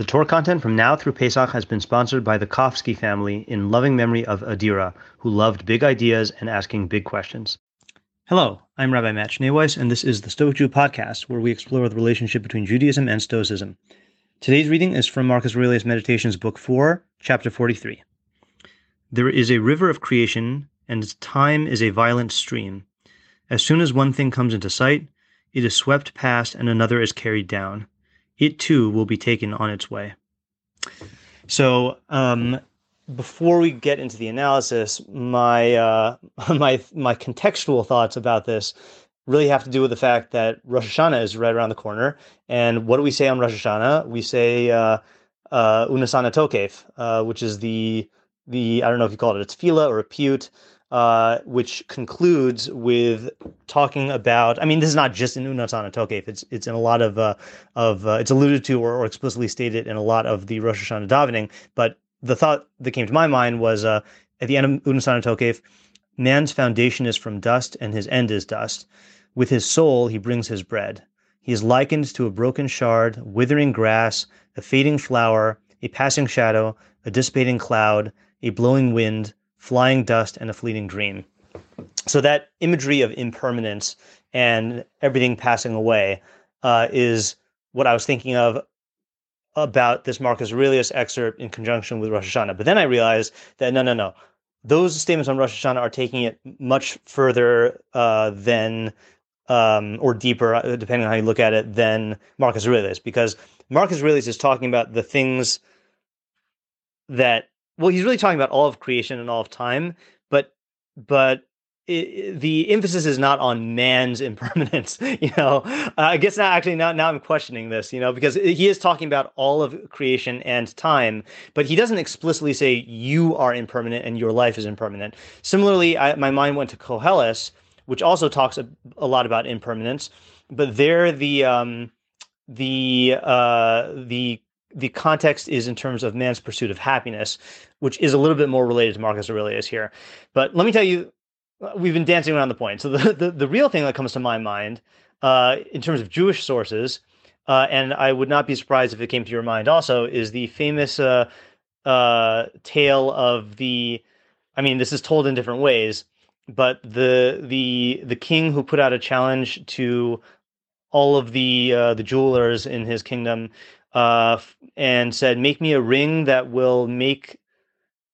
The Torah content from now through Pesach has been sponsored by the Kofsky family in loving memory of Adira, who loved big ideas and asking big questions. Hello, I'm Rabbi Matt Schneeweiss, and this is the Stoic Jew podcast, where we explore the relationship between Judaism and Stoicism. Today's reading is from Marcus Aurelius Meditations, Book 4, Chapter 43. There is a river of creation, and time is a violent stream. As soon as one thing comes into sight, it is swept past and another is carried down it too will be taken on its way. So, um, before we get into the analysis, my uh, my my contextual thoughts about this really have to do with the fact that Rosh Hashanah is right around the corner, and what do we say on Rosh Hashanah? We say uh, uh, Unesaneh Tokef, uh, which is the the I don't know if you call it a tefillah or a piyut, uh, which concludes with talking about. I mean, this is not just in Unesaneh Tokef. It's it's in a lot of uh, of uh, it's alluded to or, or, explicitly stated in a lot of the Rosh Hashanah davening. But the thought that came to my mind was uh, at the end of Unesaneh Tokef, man's foundation is from dust and his end is dust. With his soul he brings his bread. He is likened to a broken shard, withering grass, a fading flower, a passing shadow, a dissipating cloud, a blowing wind flying dust, and a fleeting dream. So that imagery of impermanence and everything passing away uh, is what I was thinking of about this Marcus Aurelius excerpt in conjunction with Rosh Hashanah. But then I realized that no, no, no. Those statements on Rosh Hashanah are taking it much further uh, than, um, or deeper, uh, depending on how you look at it, than Marcus Aurelius, because Marcus Aurelius is talking about the things that well, he's really talking about all of creation and all of time, but but it, the emphasis is not on man's impermanence. You know, uh, I guess now actually now now I'm questioning this. You know, because he is talking about all of creation and time, but he doesn't explicitly say you are impermanent and your life is impermanent. Similarly, I, my mind went to Koheles, which also talks a, a lot about impermanence, but there the um, the uh, the the context is in terms of man's pursuit of happiness, which is a little bit more related to Marcus Aurelius here. But let me tell you, uh, we've been dancing around the point. So the the, the real thing that comes to my mind uh, in terms of Jewish sources, uh, and I would not be surprised if it came to your mind also, is the famous uh, uh, tale of the. I mean, this is told in different ways, but the the the king who put out a challenge to all of the uh, the jewelers in his kingdom uh, and said, "Make me a ring that will make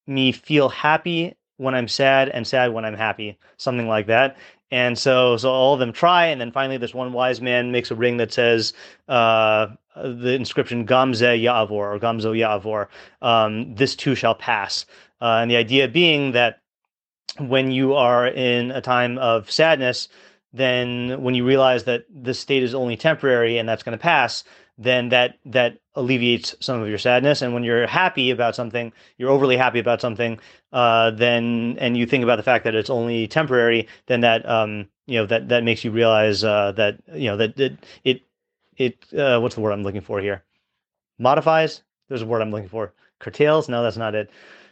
me feel happy when I'm sad and sad when I'm happy," something like that. And so, so all of them try, and then finally, this one wise man makes a ring that says uh, the inscription "Gamze Ya'avor" or "Gamzo Ya'avor." Um, this too shall pass. Uh, and the idea being that when you are in a time of sadness, then when you realize that this state is only temporary and that's going to pass, then that that alleviates some of your sadness. And when you're happy about something, you're overly happy about something, uh, then and you think about the fact that it's only temporary, then that um, you know that that makes you realize uh, that you know that, that it it uh, what's the word I'm looking for here? Modifies. There's a word I'm looking for. Curtails. No, that's not it.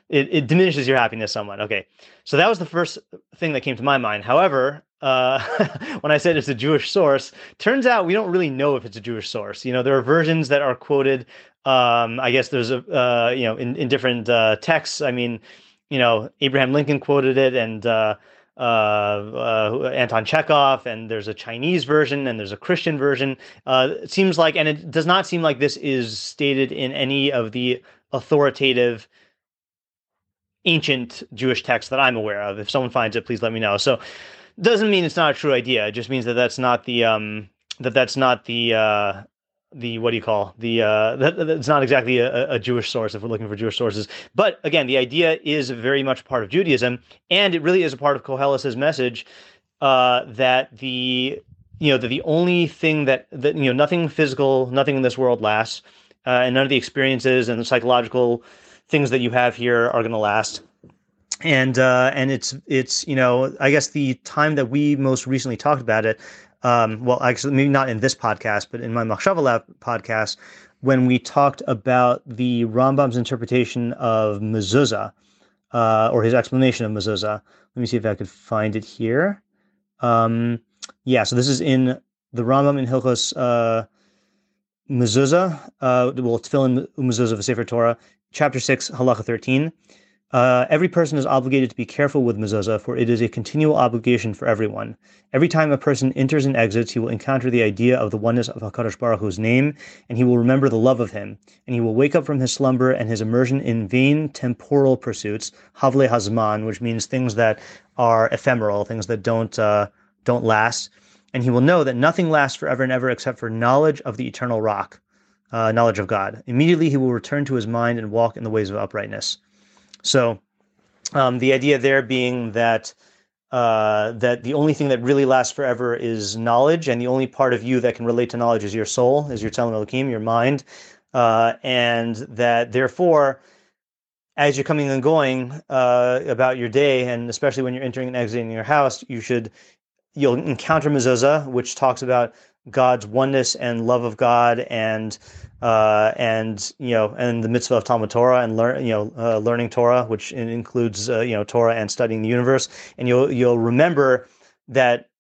It, it diminishes your happiness somewhat. Okay, so that was the first thing that came to my mind. However, uh, when I said it's a Jewish source, turns out we don't really know if it's a Jewish source. You know, there are versions that are quoted. Um, I guess there's a uh, you know in in different uh, texts. I mean, you know, Abraham Lincoln quoted it, and uh, uh, uh, Anton Chekhov, and there's a Chinese version, and there's a Christian version. it seems like, and it does not seem like this is stated in any of the authoritative ancient Jewish text that I'm aware of. If someone finds it, please let me know. So doesn't mean it's not a true idea. It just means that that's not the um that that's not the uh the what do you call the uh that, that's not exactly a, a, Jewish source if we're looking for Jewish sources. But again, the idea is very much part of Judaism, and it really is a part of Koheles's message uh, that the you know that the only thing that that you know nothing physical, nothing in this world lasts, uh, and none of the experiences and the psychological things that you have here are going to last and uh, and it's it's you know I guess the time that we most recently talked about it, um, well actually maybe not in this podcast, but in my Machshava Lab podcast, when we talked about the Rambam's interpretation of mezuzah, uh, or his explanation of mezuzah. Let me see if I could find it here. Um, yeah, so this is in the Rambam in Hilchos uh, mezuzah. Uh, well, tefillin mezuzah of the Sefer Torah, chapter six, halacha thirteen. Uh, every person is obligated to be careful with mezuzah, for it is a continual obligation for everyone. Every time a person enters and exits, he will encounter the idea of the oneness of Hakadosh Baruch Hu's name, and he will remember the love of him. And he will wake up from his slumber and his immersion in vain temporal pursuits, havle hazman, which means things that are ephemeral, things that don't uh, don't last. And he will know that nothing lasts forever and ever except for knowledge of the eternal rock, uh, knowledge of God. Immediately, he will return to his mind and walk in the ways of uprightness. So um, the idea there being that uh, that the only thing that really lasts forever is knowledge, and the only part of you that can relate to knowledge is your soul, is your Tzelem Elohim, your mind, uh, and that therefore, as you're coming and going uh, about your day, and especially when you're entering and exiting your house, you should you'll encounter mezuzah, which talks about God's oneness and love of God and uh, and you know and the mitzvah of Talmud Torah and learn you know uh, learning Torah, which includes uh, you know Torah and studying the universe, and you'll you'll remember that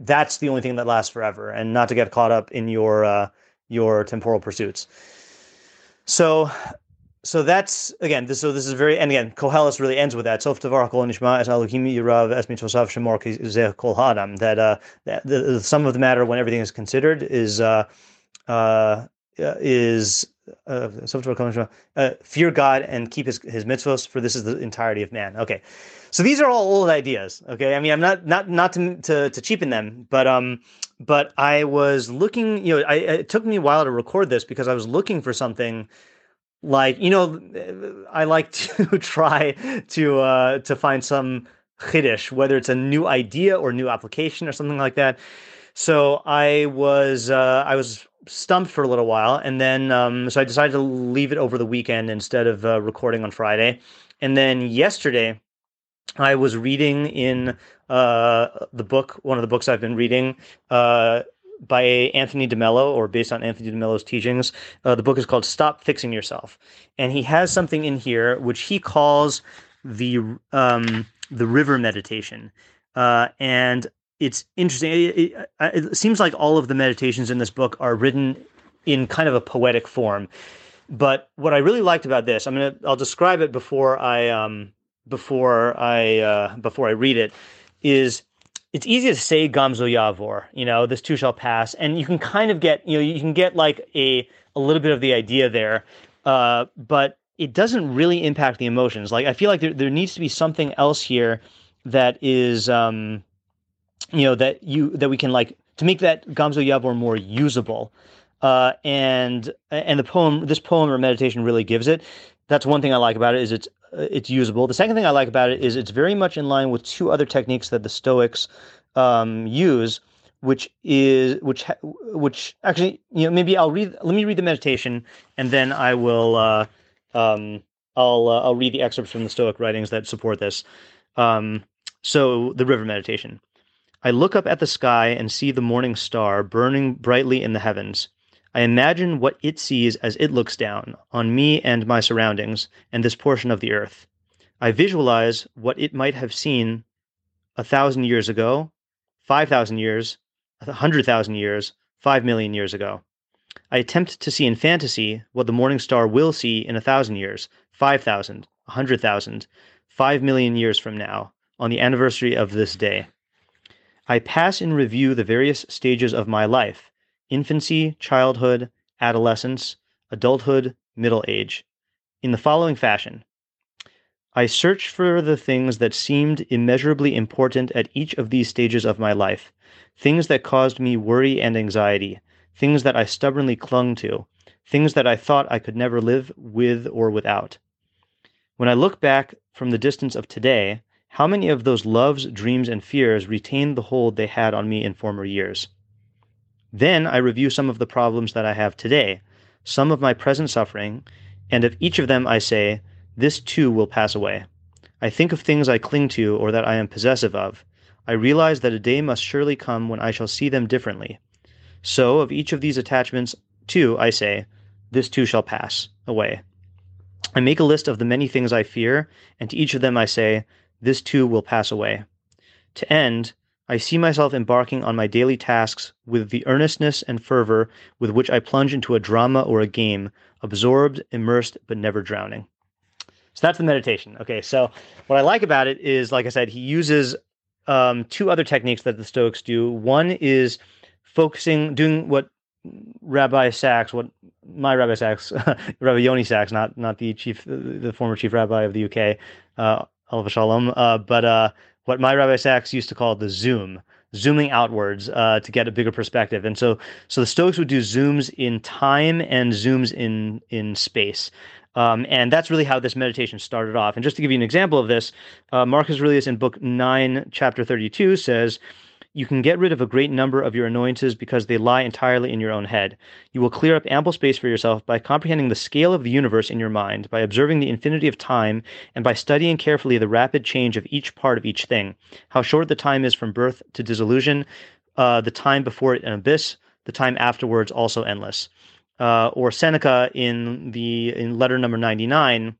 that's the only thing that lasts forever, and not to get caught up in your uh, your temporal pursuits. So so that's again. This, so this is very, and again, Koheles really ends with that. Sof nishma es Elohim yirav es shemor zeh kol. That uh, that the, the sum of the matter when everything is considered is uh, uh, is uh, uh, fear God and keep his his mitzvos. For this is the entirety of man. Okay, so these are all old ideas. Okay, I mean, I'm not not not to to, to cheapen them, but um, but I was looking. You know, I, it took me a while to record this because I was looking for something like you know i like to try to uh to find some chiddush whether it's a new idea or new application or something like that. So i was uh i was stumped for a little while and then um so i decided to leave it over the weekend instead of uh, recording on friday. And then yesterday i was reading in uh the book one of the books i've been reading uh by Anthony de Mello, or based on Anthony de Mello's teachings. Uh, the book is called "Stop Fixing Yourself," and he has something in here which he calls the um, the river meditation, uh, and it's interesting. It, it, it, seems like all of the meditations in this book are written in kind of a poetic form. But what I really liked about this, I'm gonna I'll describe it before I um, before I uh, before I read it, is it's easy to say Gamzo Yavor, you know, this too shall pass, and you can kind of get, you know, you can get like a a little bit of the idea there, uh, but it doesn't really impact the emotions. Like I feel like there there needs to be something else here that is, um, you know, that you that we can like to make that Gamzo Yavor more usable. Uh, and and the poem, this poem or meditation really gives it. That's one thing I like about it is it's it's usable. The second thing I like about it is it's very much in line with two other techniques that the Stoics um, use, which is which which actually you know maybe I'll read. Let me read the meditation, and then I will uh, um, I'll uh, I'll read the excerpts from the Stoic writings that support this. Um, so the river meditation. I look up at the sky and see the morning star burning brightly in the heavens. I imagine what it sees as it looks down on me and my surroundings and this portion of the earth. I visualize what it might have seen a thousand years ago, 5,000 years, a hundred thousand years, five million years ago. I attempt to see in fantasy what the morning star will see in a thousand years, 5,000, a hundred thousand, five million years from now, on the anniversary of this day. I pass in review the various stages of my life infancy, childhood, adolescence, adulthood, middle age, in the following fashion. I searched for the things that seemed immeasurably important at each of these stages of my life, things that caused me worry and anxiety, things that I stubbornly clung to, things that I thought I could never live with or without. When I look back from the distance of today, how many of those loves, dreams, and fears retain the hold they had on me in former years? Then I review some of the problems that I have today, some of my present suffering, and of each of them I say, This too will pass away. I think of things I cling to or that I am possessive of. I realize that a day must surely come when I shall see them differently. So, of each of these attachments, too, I say, This too shall pass away. I make a list of the many things I fear, and to each of them I say, This too will pass away. To end, I see myself embarking on my daily tasks with the earnestness and fervor with which I plunge into a drama or a game, absorbed, immersed, but never drowning. So that's the meditation. Okay, so what I like about it is, like I said, he uses um, two other techniques that the Stoics do. One is focusing, doing what Rabbi Sachs, what my Rabbi Sachs, Rabbi Yoni Sachs, not not the chief, the former chief rabbi of the UK, uh, Alav Shalom, uh, but uh, what my Rabbi Sachs used to call the zoom, zooming outwards uh, to get a bigger perspective. And so, so the Stoics would do zooms in time and zooms in in space. Um, and that's really how this meditation started off. And just to give you an example of this, uh, Marcus Aurelius in Book 9, Chapter 32 says, you can get rid of a great number of your annoyances because they lie entirely in your own head. You will clear up ample space for yourself by comprehending the scale of the universe in your mind, by observing the infinity of time, and by studying carefully the rapid change of each part of each thing. How short the time is from birth to dissolution, uh, the time before it an abyss, the time afterwards also endless. Uh, or Seneca in the in letter number 99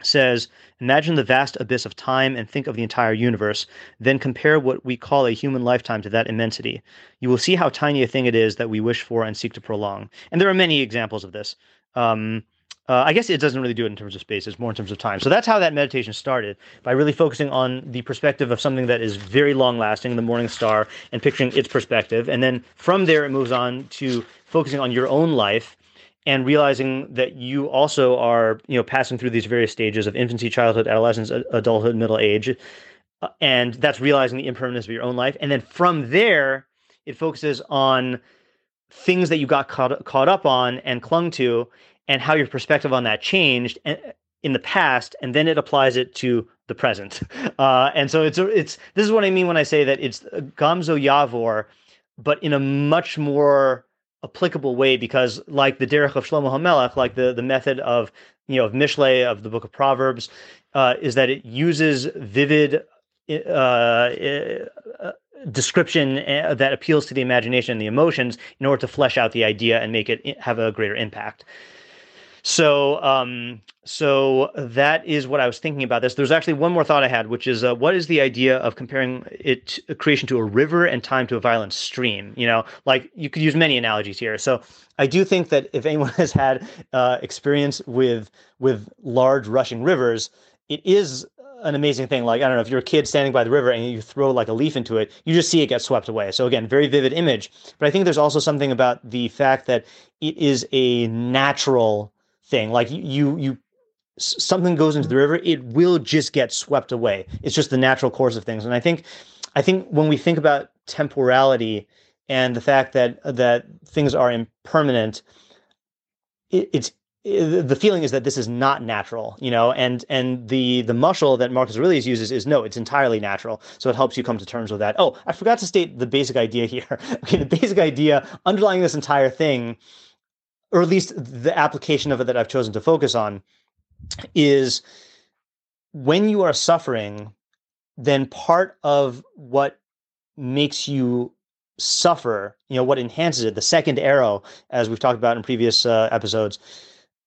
says, Imagine the vast abyss of time and think of the entire universe. Then compare what we call a human lifetime to that immensity. You will see how tiny a thing it is that we wish for and seek to prolong. And there are many examples of this. Um, uh, I guess it doesn't really do it in terms of space, it's more in terms of time. So that's how that meditation started by really focusing on the perspective of something that is very long lasting, the morning star, and picturing its perspective. And then from there, it moves on to focusing on your own life and realizing that you also are you know passing through these various stages of infancy childhood adolescence adulthood middle age uh, and that's realizing the impermanence of your own life. And then from there it focuses on things that you got caught, caught up on and clung to and how your perspective on that changed uh, in the past and then it applies it to the present. Uh, and so it's it's this is what i mean when i say that it's gamzo yavor but in a much more applicable way because like the derech of Shlomo HaMelech, like the, the method of, you know, of Mishle, of the book of Proverbs, uh, is that it uses vivid uh, uh, description uh, that appeals to the imagination and the emotions in order to flesh out the idea and make it have a greater impact. So, um, so that is what I was thinking about this. There's actually one more thought I had, which is uh, what is the idea of comparing it creation to a river and time to a violent stream? You know, like you could use many analogies here. So I do think that if anyone has had uh, experience with with large rushing rivers, it is an amazing thing. Like I don't know if you're a kid standing by the river and you throw like a leaf into it, you just see it get swept away. So again, very vivid image. But I think there's also something about the fact that it is a natural thing. Like you, you, something goes into the river, it will just get swept away. It's just the natural course of things. And I think, I think when we think about temporality and the fact that that things are impermanent, it, it's it, the feeling is that this is not natural, you know, and and the the muscle that Marcus Aurelius uses is no, it's entirely natural. So it helps you come to terms with that. Oh, I forgot to state the basic idea here. okay, the basic idea underlying this entire thing or at least the application of it that I've chosen to focus on, is when you are suffering, then part of what makes you suffer, you know, what enhances it, the second arrow, as we've talked about in previous uh, episodes,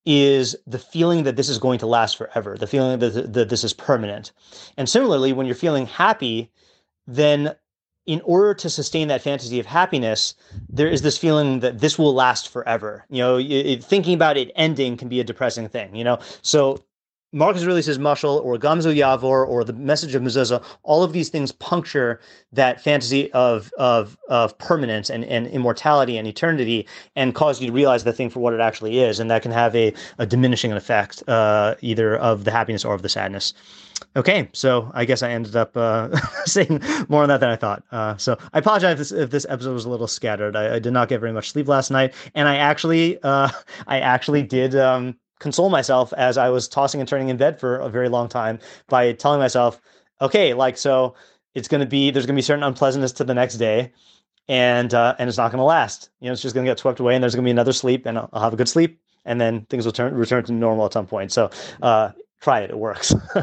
is the feeling that this is going to last forever, the feeling that, that this is permanent. And similarly, when you're feeling happy, then in order to sustain that fantasy of happiness, there is this feeling that this will last forever. You know, it, thinking about it ending can be a depressing thing. You know, so Marcus Aurelius' mashal or Gamzo Yavor or the message of Mezuzah, all of these things puncture that fantasy of of of permanence and, and immortality and eternity and cause you to realize the thing for what it actually is. And that can have a, a diminishing effect uh, either of the happiness or of the sadness. Okay, so I guess I ended up uh, saying more on that than I thought. Uh, so I apologize if this, if this, episode was a little scattered. I, I, did not get very much sleep last night, and I actually, uh, I actually did um, console myself as I was tossing and turning in bed for a very long time by telling myself, okay, like so it's going to be there's going to be certain unpleasantness to the next day and uh, and it's not going to last. You know, it's just going to get swept away and there's going to be another sleep and I'll, I'll, have a good sleep and then things will turn return to normal at some point. So, uh, try it. It works.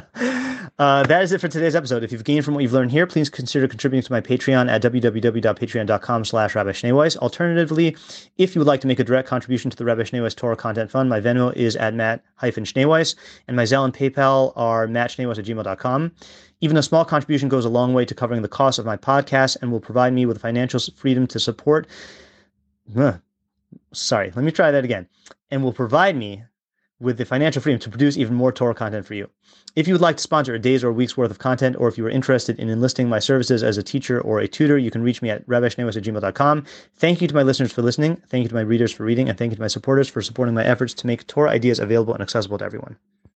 uh, that is it for today's episode. If you've gained from what you've learned here, please consider contributing to my Patreon at www.patreon.com slash Rabbi Schneeweiss. Alternatively, if you would like to make a direct contribution to the Rabbi Schneeweiss Torah Content Fund, my Venmo is at Matt-Schneeweiss, and my Zelle and PayPal are mattschneeweiss at gmail.com. Even a small contribution goes a long way to covering the cost of my podcast and will provide me with financial freedom to support. Sorry, let me try that again. And will provide me with the financial freedom to produce even more Torah content for you. If you would like to sponsor a day's or week's worth of content, or if you are interested in enlisting my services as a teacher or a tutor, you can reach me at rabbischneeweiss at gmail.com. Thank you to my listeners for listening. Thank you to my readers for reading. And thank you to my supporters for supporting my efforts to make Torah ideas available and accessible to everyone.